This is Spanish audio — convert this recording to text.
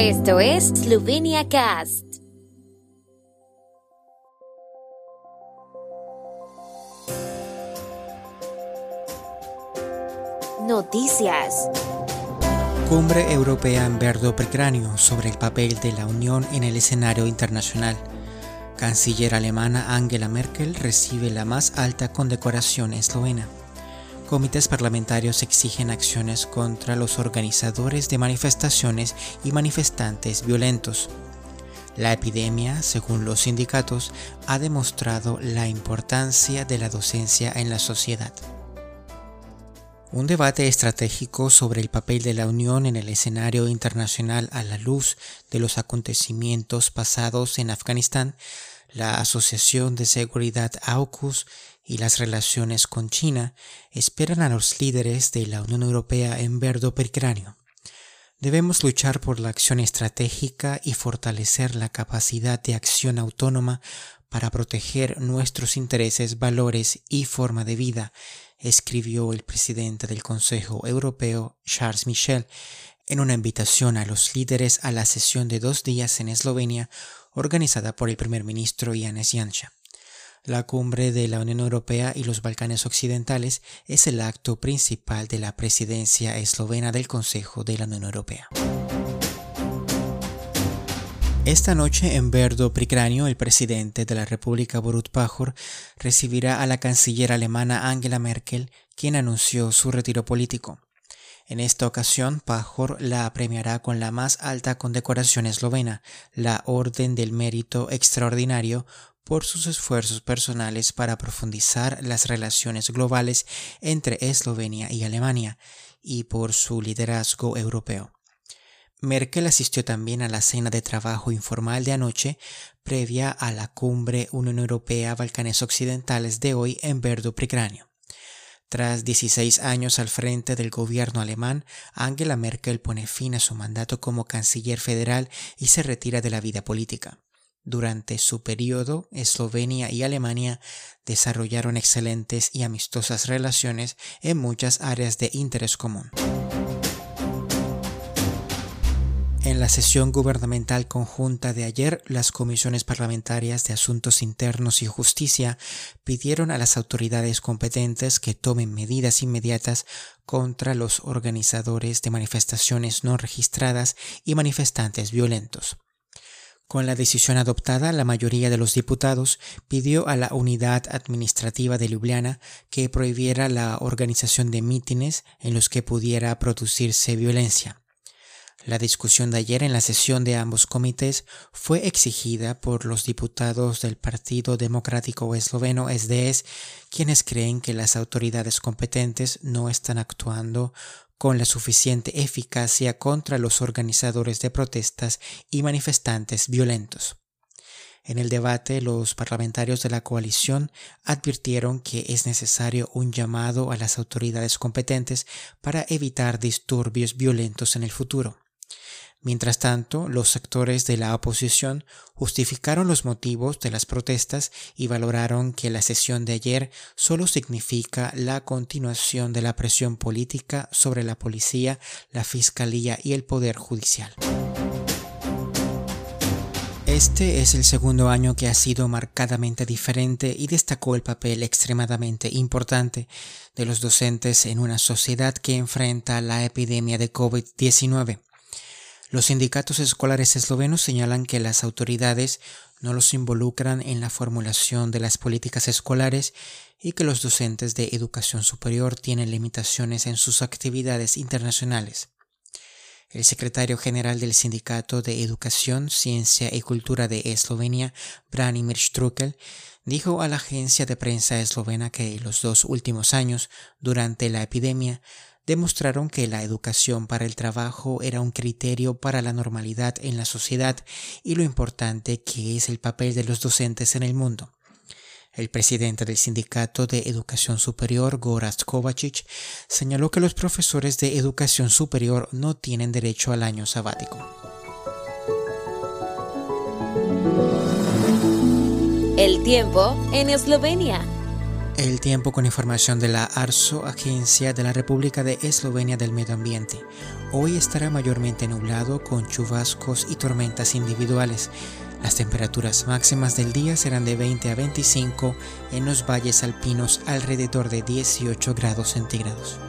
Esto es Slovenia Cast. Noticias. Cumbre Europea en Verdo Precráneo sobre el papel de la Unión en el escenario internacional. Canciller alemana Angela Merkel recibe la más alta condecoración eslovena. Comités parlamentarios exigen acciones contra los organizadores de manifestaciones y manifestantes violentos. La epidemia, según los sindicatos, ha demostrado la importancia de la docencia en la sociedad. Un debate estratégico sobre el papel de la Unión en el escenario internacional a la luz de los acontecimientos pasados en Afganistán, la Asociación de Seguridad AUKUS y las relaciones con China esperan a los líderes de la Unión Europea en verdo percráneo. Debemos luchar por la acción estratégica y fortalecer la capacidad de acción autónoma para proteger nuestros intereses, valores y forma de vida, escribió el presidente del Consejo Europeo, Charles Michel, en una invitación a los líderes a la sesión de dos días en Eslovenia organizada por el primer ministro Janez Janša. La cumbre de la Unión Europea y los Balcanes Occidentales es el acto principal de la presidencia eslovena del Consejo de la Unión Europea. Esta noche en Verdo Pricranio, el presidente de la República Borut Pajor recibirá a la canciller alemana Angela Merkel, quien anunció su retiro político. En esta ocasión, Pajor la premiará con la más alta condecoración eslovena, la Orden del Mérito Extraordinario, por sus esfuerzos personales para profundizar las relaciones globales entre Eslovenia y Alemania y por su liderazgo europeo. Merkel asistió también a la cena de trabajo informal de anoche previa a la cumbre Unión Europea-Balcanes Occidentales de hoy en Verdo Pricranio. Tras 16 años al frente del gobierno alemán, Angela Merkel pone fin a su mandato como canciller federal y se retira de la vida política. Durante su periodo, Eslovenia y Alemania desarrollaron excelentes y amistosas relaciones en muchas áreas de interés común. En la sesión gubernamental conjunta de ayer, las comisiones parlamentarias de Asuntos Internos y Justicia pidieron a las autoridades competentes que tomen medidas inmediatas contra los organizadores de manifestaciones no registradas y manifestantes violentos. Con la decisión adoptada, la mayoría de los diputados pidió a la Unidad Administrativa de Ljubljana que prohibiera la organización de mítines en los que pudiera producirse violencia. La discusión de ayer en la sesión de ambos comités fue exigida por los diputados del Partido Democrático Esloveno SDS, quienes creen que las autoridades competentes no están actuando con la suficiente eficacia contra los organizadores de protestas y manifestantes violentos. En el debate, los parlamentarios de la coalición advirtieron que es necesario un llamado a las autoridades competentes para evitar disturbios violentos en el futuro. Mientras tanto, los sectores de la oposición justificaron los motivos de las protestas y valoraron que la sesión de ayer solo significa la continuación de la presión política sobre la policía, la fiscalía y el poder judicial. Este es el segundo año que ha sido marcadamente diferente y destacó el papel extremadamente importante de los docentes en una sociedad que enfrenta la epidemia de COVID-19. Los sindicatos escolares eslovenos señalan que las autoridades no los involucran en la formulación de las políticas escolares y que los docentes de educación superior tienen limitaciones en sus actividades internacionales. El secretario general del Sindicato de Educación, Ciencia y Cultura de Eslovenia, Branimir Strukel, dijo a la agencia de prensa eslovena que los dos últimos años, durante la epidemia, demostraron que la educación para el trabajo era un criterio para la normalidad en la sociedad y lo importante que es el papel de los docentes en el mundo. El presidente del Sindicato de Educación Superior, Gorast Kovacic, señaló que los profesores de educación superior no tienen derecho al año sabático. El tiempo en Eslovenia. El tiempo con información de la ARSO, Agencia de la República de Eslovenia del Medio Ambiente. Hoy estará mayormente nublado con chubascos y tormentas individuales. Las temperaturas máximas del día serán de 20 a 25 en los valles alpinos alrededor de 18 grados centígrados.